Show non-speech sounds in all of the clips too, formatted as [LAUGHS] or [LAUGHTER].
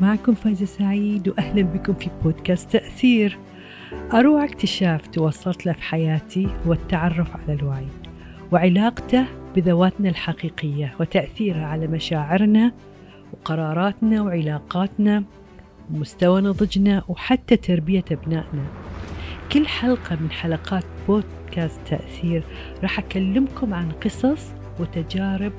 معكم فايزة سعيد وأهلا بكم في بودكاست تأثير. أروع اكتشاف توصلت له في حياتي هو التعرف على الوعي وعلاقته بذواتنا الحقيقية وتأثيرها على مشاعرنا وقراراتنا وعلاقاتنا ومستوى نضجنا وحتى تربية أبنائنا. كل حلقة من حلقات بودكاست تأثير راح أكلمكم عن قصص وتجارب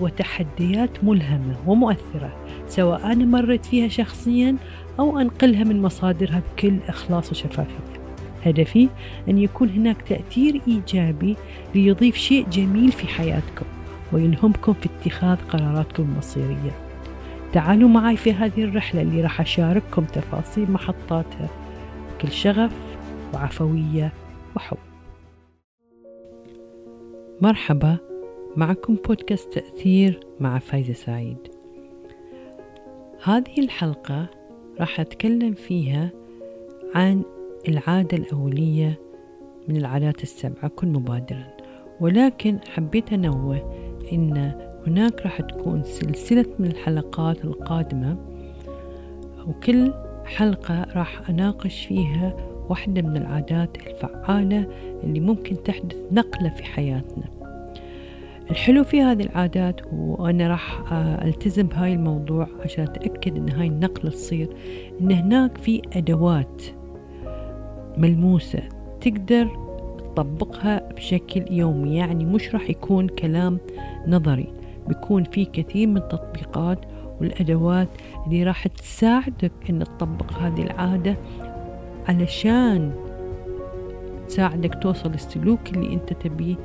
وتحديات ملهمة ومؤثرة سواء أنا مريت فيها شخصيا أو أنقلها من مصادرها بكل إخلاص وشفافية. هدفي أن يكون هناك تأثير إيجابي ليضيف شيء جميل في حياتكم ويلهمكم في اتخاذ قراراتكم المصيرية. تعالوا معي في هذه الرحلة اللي راح أشارككم تفاصيل محطاتها بكل شغف وعفوية وحب. مرحبا معكم بودكاست تأثير مع فايزة سعيد. هذه الحلقة راح أتكلم فيها عن العادة الأولية من العادات السبعة كن مبادرا. ولكن حبيت أنوه إن هناك راح تكون سلسلة من الحلقات القادمة وكل حلقة راح أناقش فيها واحدة من العادات الفعالة اللي ممكن تحدث نقلة في حياتنا. الحلو في هذه العادات وأنا راح ألتزم بهاي الموضوع عشان أتأكد أن هاي النقلة تصير أن هناك في أدوات ملموسة تقدر تطبقها بشكل يومي. يعني مش راح يكون كلام نظري بيكون في كثير من التطبيقات والأدوات اللي راح تساعدك أن تطبق هذه العادة علشان تساعدك توصل السلوك اللي أنت تبيه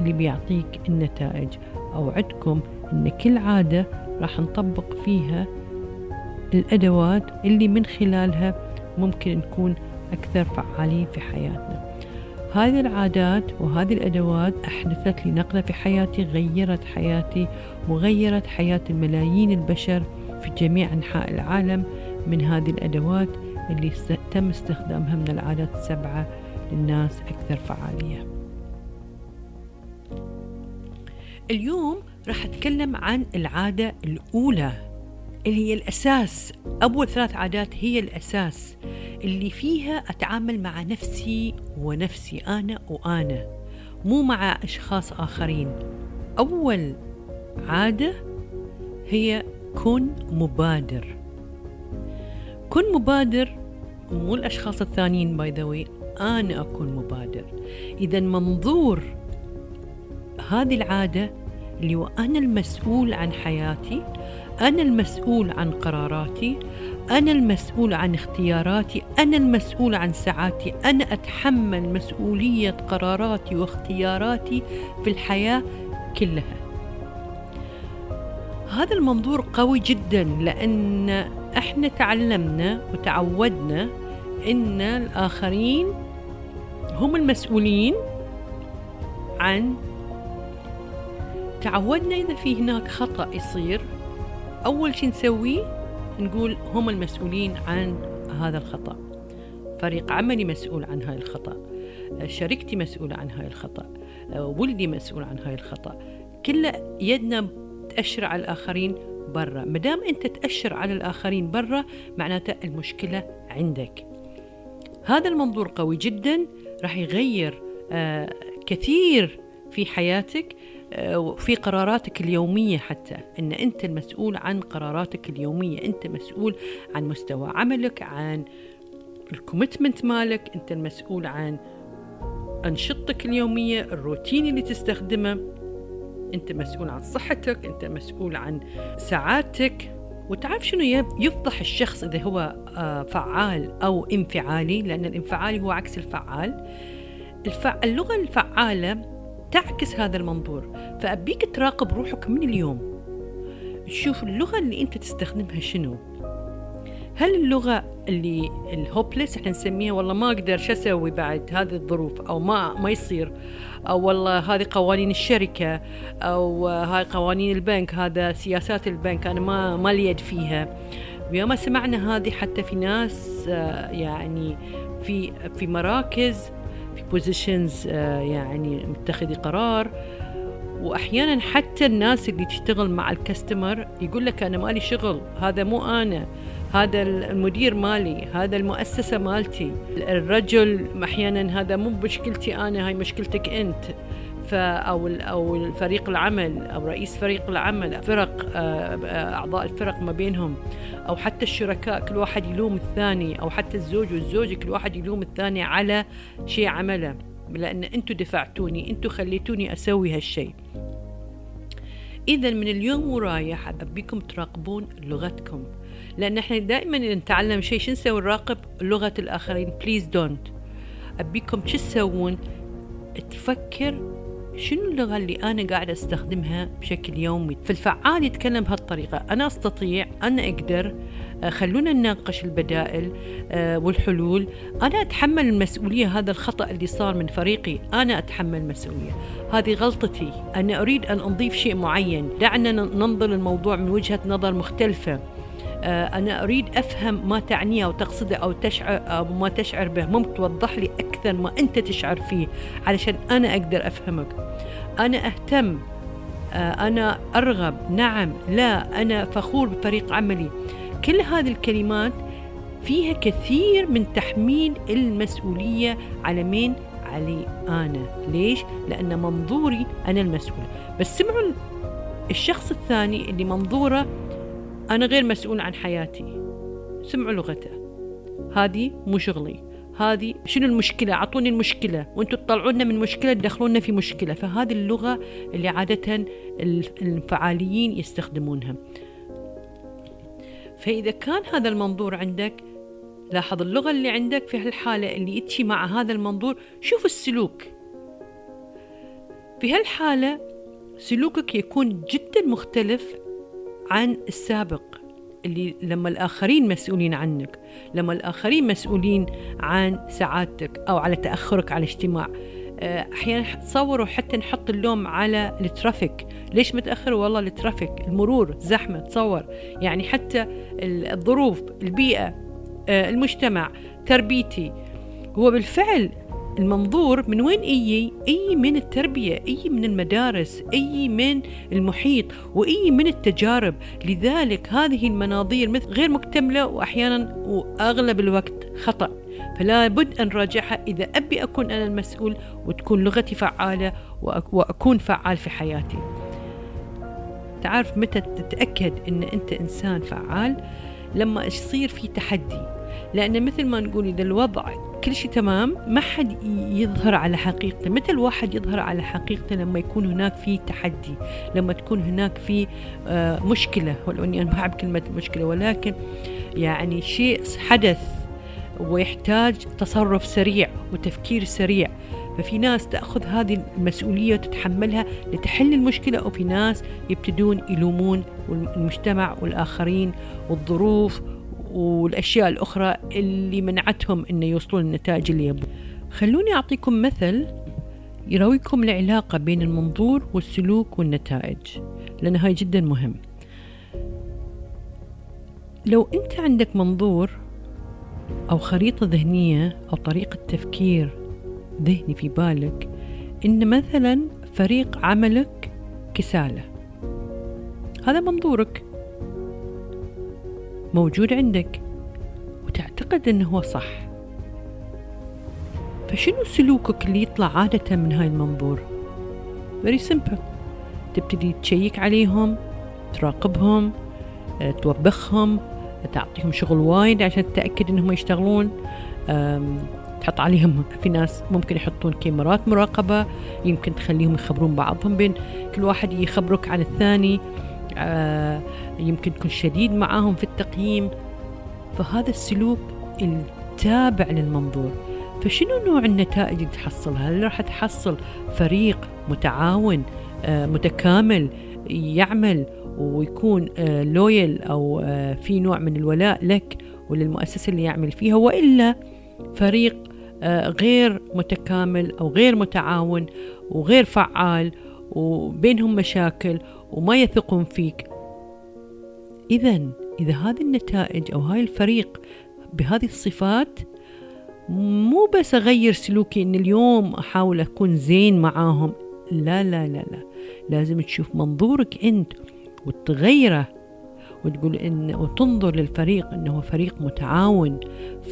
اللي بيعطيك النتائج أوعدكم أن كل عادة راح نطبق فيها الأدوات اللي من خلالها ممكن نكون أكثر فعالين في حياتنا. هذه العادات وهذه الأدوات أحدثت لي نقلة في حياتي غيرت حياتي وغيرت حياة الملايين البشر في جميع أنحاء العالم من هذه الأدوات اللي تم استخدامها من العادات السبعة للناس أكثر فعالية. اليوم راح أتكلم عن العادة الأولى اللي هي الأساس. أول ثلاث عادات هي الأساس اللي فيها أتعامل مع نفسي ونفسي أنا وأنا مو مع أشخاص آخرين. أول عادة هي كن مبادر. كن مبادر مو الأشخاص الثانيين باي ذا أنا أكون مبادر. إذا منظور هذه العادة اللي هو أنا المسؤول عن حياتي أنا المسؤول عن قراراتي أنا المسؤول عن اختياراتي أنا المسؤول عن سعادتي أنا أتحمل مسؤولية قراراتي واختياراتي في الحياة كلها. هذا المنظور قوي جدا لأن إحنا تعلمنا وتعودنا إن الآخرين هم المسؤولين عن تعودنا إذا في هناك خطأ يصير أول شيء نسويه نقول هم المسؤولين عن هذا الخطأ. فريق عملي مسؤول عن هاي الخطأ. شريكتي مسؤولة عن هاي الخطأ. ولدي مسؤول عن هاي الخطأ. كل يدنا تأشر على الآخرين برا. مدام أنت تأشر على الآخرين برا معناته المشكلة عندك. هذا المنظور قوي جدا. راح يغير آه كثير في حياتك. وفي قراراتك اليومية حتى أن أنت المسؤول عن قراراتك اليومية أنت مسؤول عن مستوى عملك عن الكوميتمنت مالك أنت المسؤول عن أنشطتك اليومية الروتين اللي تستخدمه أنت مسؤول عن صحتك أنت مسؤول عن سعادتك. وتعرف شنو يفضح الشخص إذا هو فعال أو انفعالي؟ لأن الانفعالي هو عكس الفعال. الفع... اللغة الفعالة تعكس هذا المنظور فأبيك تراقب روحك من اليوم. تشوف اللغة اللي أنت تستخدمها شنو. هل اللغة اللي ال hopeless إحنا نسميها والله ما أقدر شو أسوي بعد هذه الظروف أو ما ما يصير. أو والله هذه قوانين الشركة أو هاي قوانين البنك هذا سياسات البنك أنا ما ما لي يد فيها. وياما سمعنا هذه حتى في ناس يعني في في مراكز positions يعني متخذي قرار. واحيانا حتى الناس اللي تشتغل مع ال customer يقول لك أنا مالي شغل هذا مو أنا هذا المدير مالي هذا المؤسسة مالتي. الرجل أحيانا هذا مو مشكلتي أنا هاي مشكلتك أنت. أو أو فريق العمل أو رئيس فريق العمل فرق آه، أعضاء الفرق ما بينهم أو حتى الشركاء كل واحد يلوم الثاني أو حتى الزوج والزوجة كل واحد يلوم الثاني على شيء عمله. لأن أنتم دفعتوني أنتم خليتوني أسوي هالشيء. اذا من اليوم ورايح ابيكم تراقبون لغتكم. لأن إحنا دائما نتعلم شيء شو نسوي؟ نراقب لغة الآخرين. please don't أبيكم شو تسوون؟ تفكر شنو اللغة اللي أنا قاعدة أستخدمها بشكل يومي؟ فالفعال يتكلم بهالطريقة. أنا أستطيع أنا أقدر آه، خلونا نناقش البدائل آه، والحلول. أنا أتحمل المسؤولية هذا الخطأ اللي صار من فريقي. أنا أتحمل المسؤولية. هذه غلطتي. أنا أريد أن أضيف شيء معين. دعنا ننظر الموضوع من وجهة نظر مختلفة. أنا أريد أفهم ما تعنيه أو تقصده أو تشعر أو ما تشعر به. ممكن توضح لي أكثر ما أنت تشعر فيه علشان أنا أقدر أفهمك. أنا أهتم آه، أنا أرغب. نعم لا أنا فخور بفريق عملي. كل هذه الكلمات فيها كثير من تحميل المسؤولية على مين؟ علي أنا. ليش؟ لأن منظوري أنا المسؤول. بس سمعوا الشخص الثاني اللي منظوره أنا غير مسؤول عن حياتي. سمعوا لغته. هذه مو شغلي. هذه شنو المشكلة؟ أعطوني المشكلة. وأنتم تطلعونا من مشكلة تدخلونا في مشكلة. فهذه اللغة اللي عادة الفعاليين يستخدمونها. فإذا كان هذا المنظور عندك لاحظ اللغة اللي عندك في هالحالة اللي يتشي مع هذا المنظور شوف السلوك. في هالحالة سلوكك يكون جدا مختلف عن السابق اللي لما الآخرين مسؤولين عنك لما الآخرين مسؤولين عن سعادتك أو على تأخرك على الاجتماع. آه، أحيانا تصوروا حتى نحط اللوم على ال traffic. ليش متأخر؟ والله ال traffic المرور زحمة تصور. يعني حتى الظروف البيئة آه، المجتمع تربيتي. هو بالفعل المنظور من وين اي اي من التربية اي من المدارس اي من المحيط واي من التجارب. لذلك هذه المناظير غير مكتملة وأحيانا وأغلب الوقت خطأ. فلا بد أن نراجعها إذا أبي أكون أنا المسؤول وتكون لغتي فعالة وأكون فعال في حياتي. تعرف متى تتأكد إن أنت إنسان فعال؟ لما يصير في تحدي. لأن مثل ما نقول إذا الوضع كل شيء تمام ما حد يظهر على حقيقته. متى الواحد يظهر على حقيقته لما يكون هناك في تحدي لما تكون هناك في آه، مشكلة. ولو أني أنا ما أحب كلمة مشكلة ولكن يعني شيء حدث ويحتاج تصرف سريع وتفكير سريع. ففي ناس تأخذ هذه المسؤولية وتتحملها لتحل المشكلة وفي ناس يبتدون يلومون المجتمع والآخرين والظروف والأشياء الأخرى اللي منعتهم أن يوصلون النتائج اللي يبون. خلوني أعطيكم مثل يرويكم العلاقة بين المنظور والسلوك والنتائج لأن هاي جدا مهم. لو أنت عندك منظور أو خريطة ذهنية أو طريقة تفكير ذهني في بالك إن مثلا فريق عملك كسالة هذا منظورك. موجود عندك وتعتقد إنه هو صح. فشنو سلوكك اللي يطلع عادة من هاي المنظور؟ Very simple. تبتدي تشيك عليهم تراقبهم آه، توبخهم تعطيهم شغل وايد عشان تتأكد إنهم يشتغلون. تحط عليهم [LAUGHS] في ناس ممكن يحطون كاميرات مراقبة يمكن تخليهم يخبرون بعضهم بين كل واحد يخبرك عن الثاني. يمكن تكون شديد معاهم في التقييم. فهذا السلوك التابع للمنظور. فشنو نوع النتائج اللي تحصلها؟ هل راح تحصل فريق متعاون آه، متكامل يعمل ويكون لويل آه، أو في نوع من الولاء لك وللمؤسسة اللي يعمل فيها وإلا فريق غير متكامل أو غير متعاون وغير فعال وبينهم مشاكل وما يثقون فيك. إذا إذا هذه النتائج أو هاي الفريق بهذه الصفات مو بس أغير سلوكي إن اليوم أحاول أكون زين معاهم لا لا لا لا. لازم تشوف منظورك أنت وتغيره وتقول إن وتنظر للفريق إنه فريق متعاون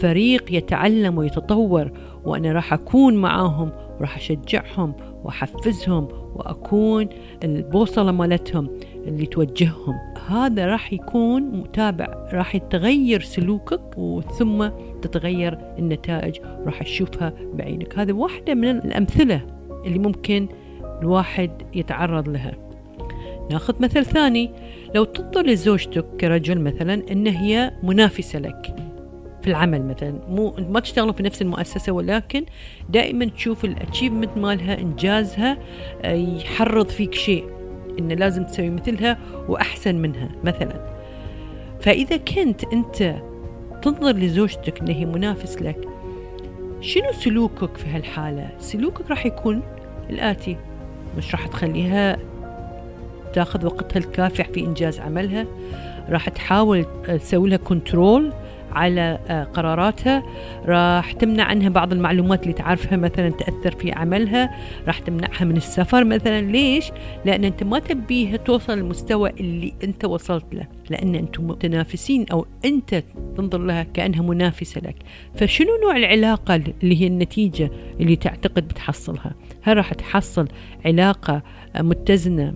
فريق يتعلم ويتطور وأنا راح أكون معاهم وراح أشجعهم وأحفزهم وأكون البوصلة مالتهم اللي توجههم. هذا راح يكون متابع راح يتغير سلوكك وثم تتغير النتائج راح تشوفها بعينك. هذه واحدة من الأمثلة اللي ممكن الواحد يتعرض لها. ناخذ مثل ثاني. لو تنظر لزوجتك كرجل مثلا إن هي منافسة لك في العمل مثلا. مو ما تشتغلوا في نفس المؤسسة ولكن دائما تشوف الاتشيفمنت مالها إنجازها آه، يحرض فيك شيء إنه لازم تسوي مثلها وأحسن منها مثلا. فإذا كنت أنت تنظر لزوجتك انها هي منافس لك شنو سلوكك في هالحالة؟ سلوكك راح يكون الآتي. مش راح تخليها تاخذ وقتها الكافي في إنجاز عملها. راح تحاول تسوي لها كنترول على آه، قراراتها راح تمنع عنها بعض المعلومات اللي تعرفها مثلا تأثر في عملها. راح تمنعها من السفر مثلا. ليش؟ لأن أنت ما تبيها توصل للمستوى اللي أنت وصلت له. لأن أنتم متنافسين أو أنت تنظر لها كأنها منافسة لك. فشنو نوع العلاقة اللي هي النتيجة اللي تعتقد بتحصلها؟ هل راح تحصل علاقة متزنة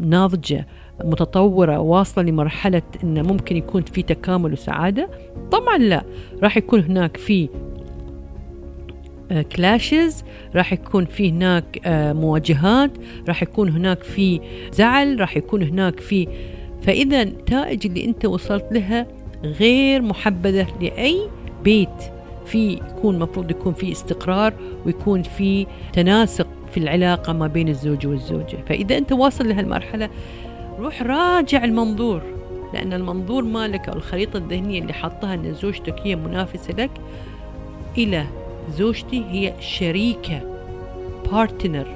ناضجة متطورة واصلة لمرحلة أنه ممكن يكون في تكامل وسعادة. طبعا لا راح يكون هناك في كلاشز آه، راح يكون في هناك آه، مواجهات راح يكون هناك في زعل راح يكون هناك في فإذا النتائج اللي أنت وصلت لها غير محبذة لأي بيت. في يكون مفروض يكون في استقرار ويكون في تناسق في العلاقة ما بين الزوج والزوجة. فإذا أنت واصل لهالمرحلة روح راجع المنظور لأن المنظور مالك أو الخريطة الذهنية اللي حطها أن زوجتك هي منافسة لك إلى زوجتي هي شريكة بارتنر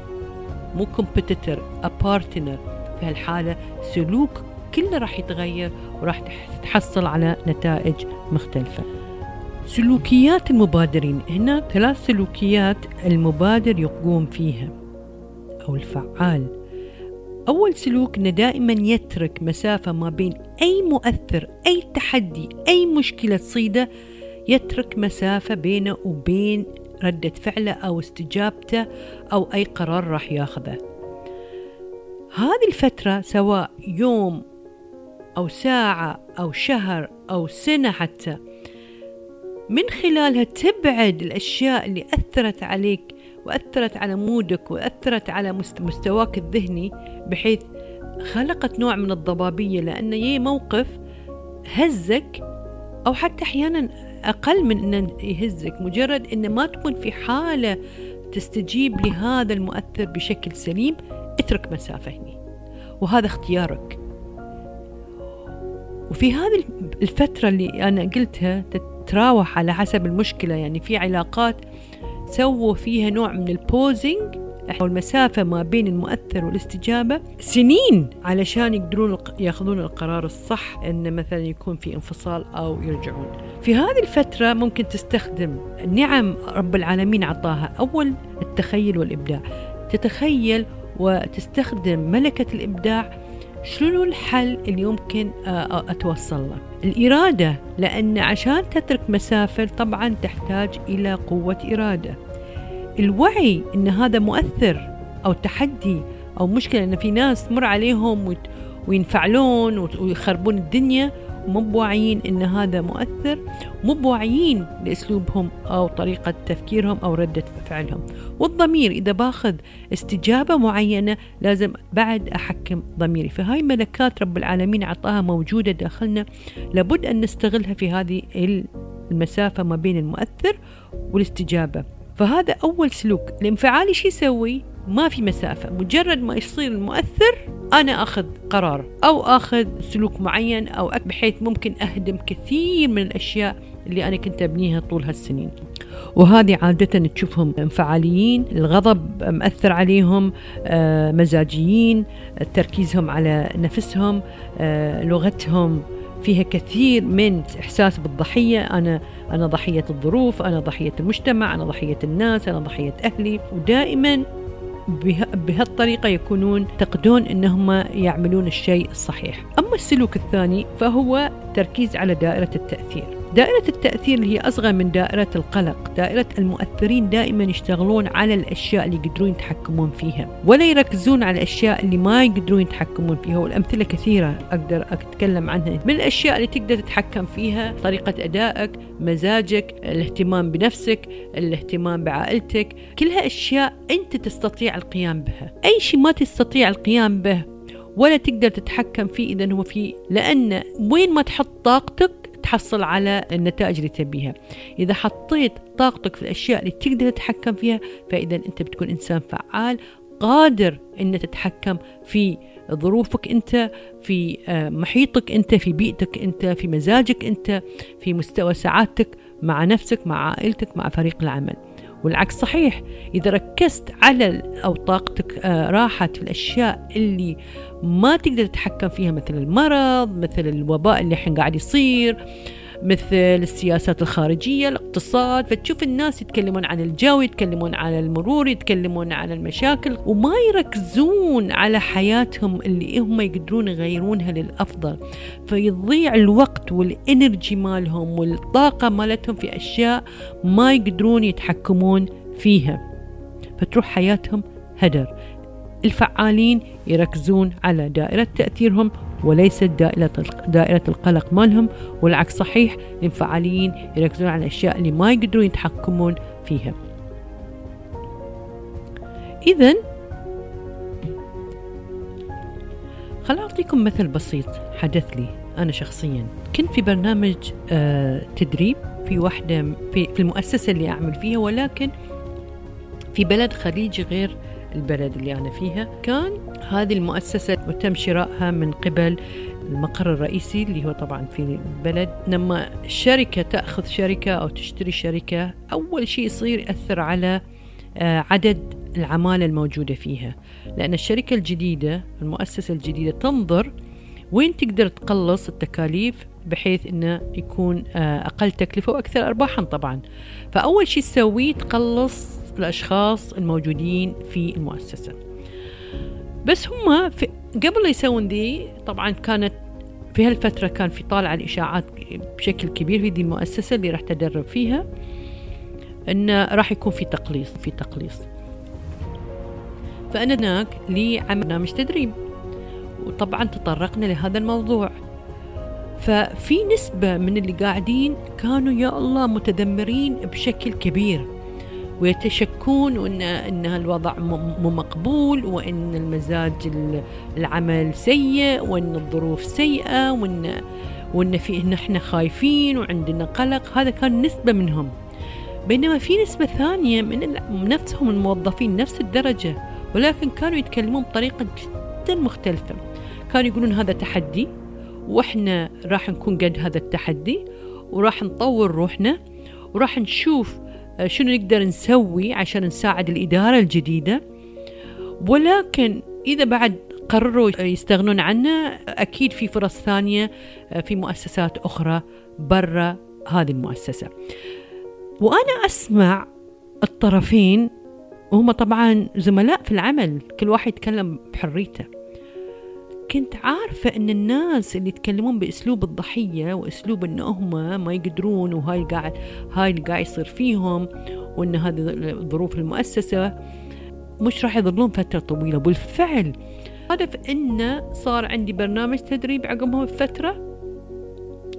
مو competitor partner في هالحالة سلوك كله راح يتغير وراح تحصل على نتائج مختلفة. سلوكيات المبادرين هنا ثلاث سلوكيات المبادر يقوم فيها. أو الفعال. أول سلوك أنه دائما يترك مسافة ما بين أي مؤثر أي تحدي أي مشكلة تصيده يترك مسافة بينه وبين ردة فعله أو استجابته أو أي قرار راح ياخذه. هذه الفترة سواء يوم أو ساعة أو شهر أو سنة حتى من خلالها تبعد الأشياء اللي أثرت عليك وأثرت على مودك وأثرت على مستواك الذهني بحيث خلقت نوع من الضبابية لأن يي موقف هزك أو حتى أحيانا أقل من أن يهزك مجرد أن ما تكون في حالة تستجيب لهذا المؤثر بشكل سليم اترك مسافة هنا وهذا اختيارك. وفي هذه الفترة اللي أنا قلتها تتراوح على حسب المشكلة يعني في علاقات سووا فيها نوع من البوزنج أو المسافة ما بين المؤثر والاستجابة سنين علشان يقدرون ياخذون القرار الصح أن مثلا يكون في انفصال أو يرجعون. في هذه الفترة ممكن تستخدم نعم رب العالمين عطاها أول التخيل والإبداع. تتخيل وتستخدم ملكة الإبداع شنو الحل اللي يمكن آه، آه، أتوصل له؟ الإرادة لأن عشان تترك مسافة طبعا تحتاج إلى قوة إرادة. الوعي أن هذا مؤثر أو تحدي أو مشكلة أن في ناس تمر عليهم وينفعلون ويخربون الدنيا مو بواعيين إن هذا مؤثر مو بواعيين لأسلوبهم أو طريقة تفكيرهم أو ردة فعلهم. والضمير إذا باخذ استجابة معينة لازم بعد أحكم ضميري. فهاي ملكات رب العالمين عطاها موجودة داخلنا. لابد أن نستغلها في هذه المسافة ما بين المؤثر والاستجابة. فهذا أول سلوك. الانفعالي شو يسوي؟ ما في مسافة. مجرد ما يصير المؤثر أنا أخذ قرار أو أخذ سلوك معين أو بحيث ممكن أهدم كثير من الأشياء اللي أنا كنت أبنيها طول هالسنين. وهذه عادة تشوفهم انفعاليين الغضب مأثر عليهم آه، مزاجيين تركيزهم على نفسهم آه، لغتهم. فيها كثير من إحساس بالضحية. أنا أنا ضحية الظروف أنا ضحية المجتمع أنا ضحية الناس أنا ضحية أهلي. ودائما بهالطريقة يكونون يعتقدون أنهم يعملون الشيء الصحيح. أما السلوك الثاني فهو تركيز على دائرة التأثير. دائرة التأثير اللي هي أصغر من دائرة القلق. دائرة المؤثرين دائما يشتغلون على الأشياء اللي يقدرون يتحكمون فيها ولا يركزون على الأشياء اللي ما يقدرون يتحكمون فيها. والأمثلة كثيرة أقدر أتكلم عنها. من الأشياء اللي تقدر تتحكم فيها؟ طريقة أدائك مزاجك الاهتمام بنفسك الاهتمام بعائلتك. كلها أشياء أنت تستطيع القيام بها. أي شيء ما تستطيع القيام به ولا تقدر تتحكم فيه إذا هو فيه. لأن وين ما تحط طاقتك تحصل على النتائج اللي تبيها. إذا حطيت طاقتك في الأشياء اللي تقدر تتحكم فيها فإذا أنت بتكون إنسان فعال قادر أن تتحكم في ظروفك أنت في آه، محيطك أنت في بيئتك أنت في مزاجك أنت في مستوى سعادتك مع نفسك مع عائلتك مع فريق العمل. والعكس صحيح. إذا ركزت على أو طاقتك آه، راحت في الأشياء اللي ما تقدر تتحكم فيها مثل المرض مثل الوباء اللي الحين قاعد يصير مثل السياسات الخارجية الاقتصاد فتشوف الناس يتكلمون عن الجو يتكلمون عن المرور يتكلمون عن المشاكل وما يركزون على حياتهم اللي هم يقدرون يغيرونها للأفضل. فيضيع الوقت والإنرجي مالهم والطاقة مالتهم في أشياء ما يقدرون يتحكمون فيها. فتروح حياتهم هدر. الفعالين يركزون على دائرة تأثيرهم وليست دائرة دائرة القلق مالهم والعكس صحيح الانفعاليين يركزون على الأشياء اللي ما يقدرون يتحكمون فيها. إذا خل أعطيكم مثل بسيط حدث لي أنا شخصيا. كنت في برنامج آه تدريب في واحدة في, في المؤسسة اللي أعمل فيها ولكن في بلد خليجي غير البلد اللي أنا فيها. كان هذه المؤسسة وتم شرائها من قبل المقر الرئيسي اللي هو طبعا في البلد. لما الشركة تأخذ شركة أو تشتري شركة أول شيء يصير يأثر على آه، عدد العمالة الموجودة فيها. لأن الشركة الجديدة المؤسسة الجديدة تنظر وين تقدر تقلص التكاليف بحيث إنه يكون آه، أقل تكلفة وأكثر ارباحا طبعا. فأول شيء تسويه تقلص الأشخاص الموجودين في المؤسسة. بس هم في قبل يسوون دي طبعا كانت في هالفترة كان في طالع الإشاعات بشكل كبير في دي المؤسسة اللي راح تدرب فيها أنه راح يكون في تقليص في تقليص. فأنا هناك لي عمل برنامج تدريب وطبعا تطرقنا لهذا الموضوع. ففي نسبة من اللي قاعدين كانوا يا الله متذمرين بشكل كبير. ويتشكون وان إن الوضع مو مقبول وإن المزاج العمل سيء وإن الظروف سيئة وان وإن في إن إحنا خايفين وعندنا قلق. هذا كان نسبة منهم. بينما في نسبة ثانية من نفسهم الموظفين نفس الدرجة ولكن كانوا يتكلمون بطريقة جدا مختلفة. كانوا يقولون هذا تحدي وإحنا راح نكون قد هذا التحدي وراح نطور روحنا وراح نشوف شنو نقدر نسوي عشان نساعد الإدارة الجديدة؟ ولكن إذا بعد قرروا يستغنون عنه أكيد في فرص ثانية آه، في مؤسسات أخرى برا هذه المؤسسة. وأنا أسمع الطرفين وهم طبعا زملاء في العمل كل واحد يتكلم بحريته. كنت عارفة أن الناس اللي يتكلمون بأسلوب الضحية وأسلوب أن هم ما يقدرون وهاي قاعد هاي اللي قاعد يصير فيهم وأن هذه ظروف المؤسسة مش راح يظلون فترة طويلة. بالفعل هدف أنه صار عندي برنامج تدريب عقبهم بفترة؟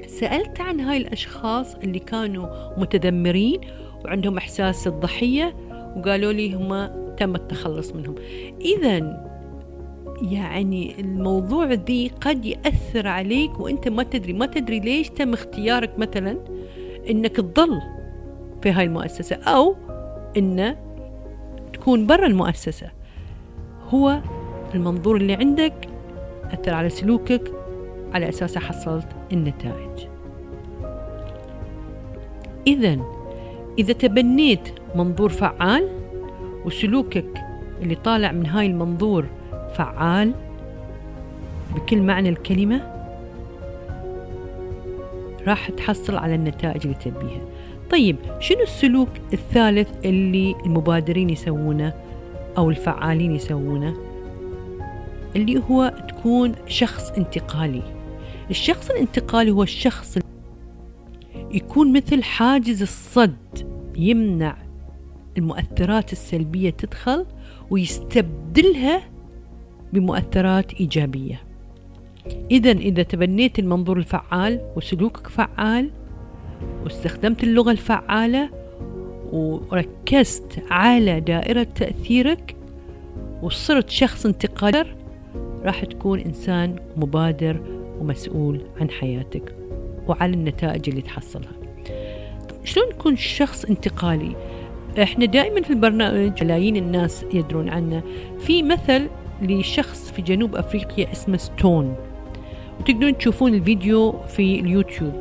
سألت عن هاي الأشخاص اللي كانوا متذمرين وعندهم إحساس الضحية وقالوا لي هم تم التخلص منهم. إذا يعني الموضوع ذي قد يأثر عليك وأنت ما تدري. ما تدري ليش تم اختيارك مثلا إنك تظل في هاي المؤسسة أو إن تكون برا المؤسسة. هو المنظور اللي عندك أثر على سلوكك على أساسه حصلت النتائج. إذا إذا تبنيت منظور فعال وسلوكك اللي طالع من هاي المنظور فعال بكل معنى الكلمة راح تحصل على النتائج اللي تبيها. طيب شنو السلوك الثالث اللي المبادرين يسوونه أو الفعالين يسوونه؟ اللي هو تكون شخص انتقالي. الشخص الانتقالي هو الشخص يكون مثل حاجز الصد يمنع المؤثرات السلبية تدخل ويستبدلها بمؤثرات إيجابية. إذا إذا تبنيت المنظور الفعال وسلوكك فعال واستخدمت اللغة الفعالة وركزت على دائرة تأثيرك وصرت شخص انتقالي راح تكون إنسان مبادر ومسؤول عن حياتك وعلى النتائج اللي تحصلها. شلون نكون شخص انتقالي؟ إحنا دائما في البرنامج ملايين الناس يدرون عنه. في مثل لشخص في جنوب أفريقيا اسمه ستون. وتقدرون تشوفون الفيديو في اليوتيوب.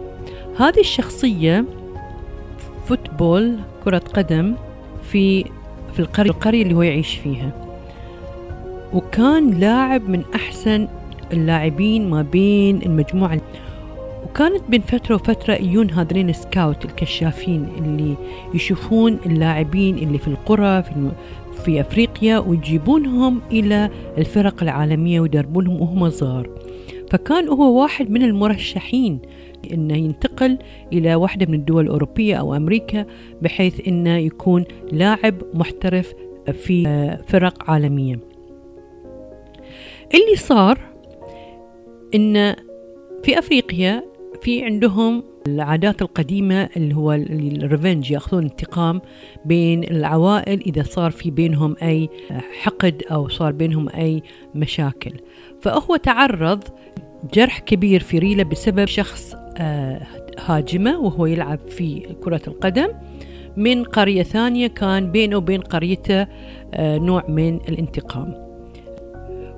هذه الشخصية football كرة قدم في في القرية, القرية اللي هو يعيش فيها. وكان لاعب من أحسن اللاعبين ما بين المجموعة. وكانت بين فترة وفترة يجون هذين scout الكشافين اللي يشوفون اللاعبين اللي في القرى في, في أفريقيا ويجيبونهم إلى الفرق العالمية ويدربونهم وهم صغار فكان هو واحد من المرشحين انه ينتقل إلى واحدة من الدول الأوروبية أو أمريكا بحيث إنه يكون لاعب محترف في فرق عالمية. اللي صار إن في أفريقيا في عندهم العادات القديمة اللي هو الريفنج يأخذون انتقام بين العوائل إذا صار في بينهم أي حقد أو صار بينهم أي مشاكل. فهو تعرض جرح كبير في ريلة بسبب شخص آه، هاجمة وهو يلعب في كرة القدم. من قرية ثانية كان بينه وبين قريته آه، نوع من الانتقام.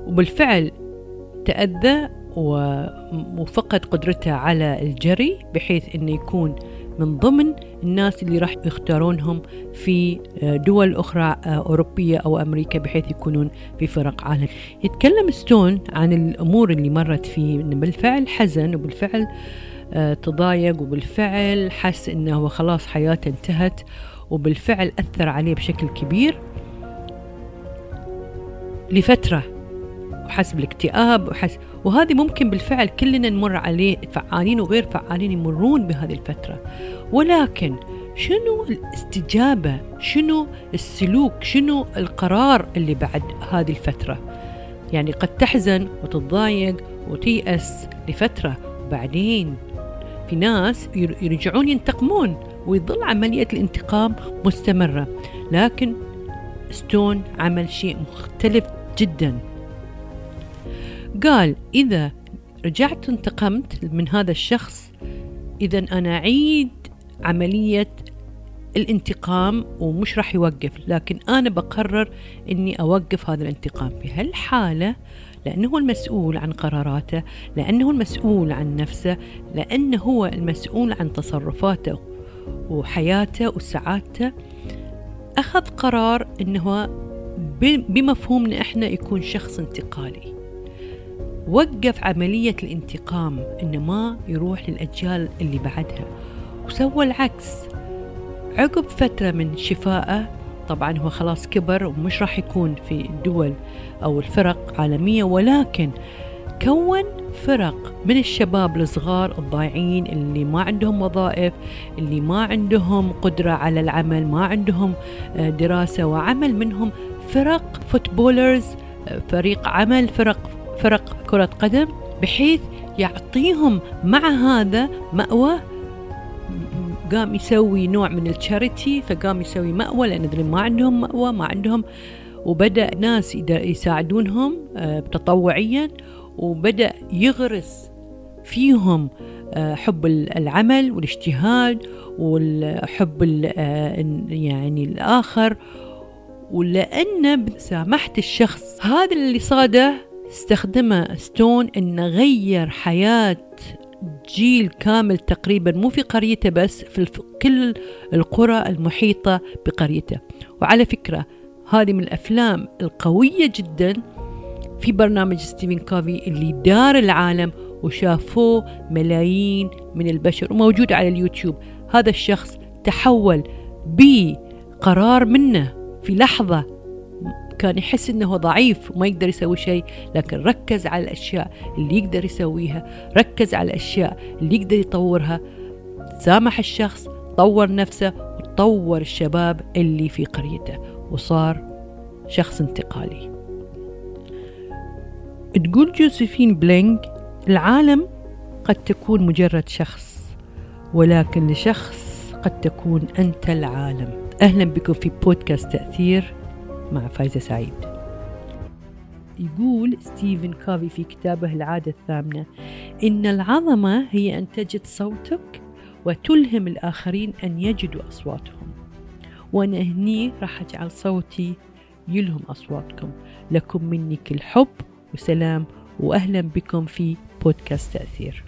وبالفعل تأذى وفقد قدرته على الجري بحيث إنه يكون من ضمن الناس اللي راح يختارونهم في آه، دول أخرى أوروبية أو أمريكا بحيث يكونون في فرق عالم. يتكلم ستون عن الأمور اللي مرت فيه إنه بالفعل حزن وبالفعل آه، تضايق وبالفعل حس إنه خلاص حياته انتهت وبالفعل أثر عليه بشكل كبير. لفترة وحس بالاكتئاب وحس وهذه ممكن بالفعل كلنا نمر عليه فعالين وغير فعالين يمرون بهذه الفترة. ولكن شنو الاستجابة؟ شنو السلوك؟ شنو القرار اللي بعد هذه الفترة؟ يعني قد تحزن وتتضايق وتيأس لفترة بعدين في ناس يرجعون ينتقمون ويظل عملية الانتقام مستمرة. لكن ستون عمل شيء مختلف جدا. قال إذا رجعت انتقمت من هذا الشخص إذا أنا أعيد عملية الانتقام ومش راح يوقف لكن أنا بقرر أني أوقف هذا الانتقام. في هالحالة لأنه المسؤول عن قراراته لأنه المسؤول عن نفسه لأنه هو المسؤول عن تصرفاته وحياته وسعادته أخذ قرار أنه بمفهومنا إحنا يكون شخص انتقالي. وقف عملية الانتقام إنه ما يروح للأجيال اللي بعدها وسوى العكس. عقب فترة من شفائه طبعا هو خلاص كبر ومش راح يكون في الدول أو الفرق عالمية ولكن كون فرق من الشباب الصغار الضايعين اللي ما عندهم وظائف اللي ما عندهم قدرة على العمل ما عندهم آه، دراسة وعمل منهم فرق فوتبولرز آه، فريق عمل فرق فرق كرة قدم بحيث يعطيهم مع هذا مأوى قام يسوي نوع من التشاريتي فقام يسوي مأوى لأن ما عندهم مأوى ما عندهم وبدأ ناس يساعدونهم آه، تطوعيا وبدأ يغرس فيهم آه، حب العمل والاجتهاد والحب آه، يعني الآخر. ولأن سامحت الشخص هذا اللي صاده استخدمه ستون انه غير حياة جيل كامل تقريبا مو في قريته بس في كل القرى المحيطة بقريته. وعلى فكرة هذه من الأفلام القوية جدا في برنامج ستيفن كوفي اللي دار العالم وشافوه ملايين من البشر وموجود على اليوتيوب. هذا الشخص تحول بقرار منه في لحظة كان يحس إنه ضعيف وما يقدر يسوي شيء لكن ركز على الأشياء اللي يقدر يسويها ركز على الأشياء اللي يقدر يطورها. سامح الشخص طور نفسه وطور الشباب اللي في قريته وصار شخص انتقالي. تقول جوزيفين بلينج العالم قد تكون مجرد شخص ولكن لشخص قد تكون أنت العالم. أهلا بكم في بودكاست تأثير. مع فايزة سعيد. يقول ستيفن كوفي في كتابه العادة الثامنة إن العظمة هي أن تجد صوتك وتلهم الآخرين أن يجدوا أصواتهم. وأنا هني راح أجعل صوتي يلهم أصواتكم. لكم مني كل حب وسلام وأهلا بكم في بودكاست تأثير.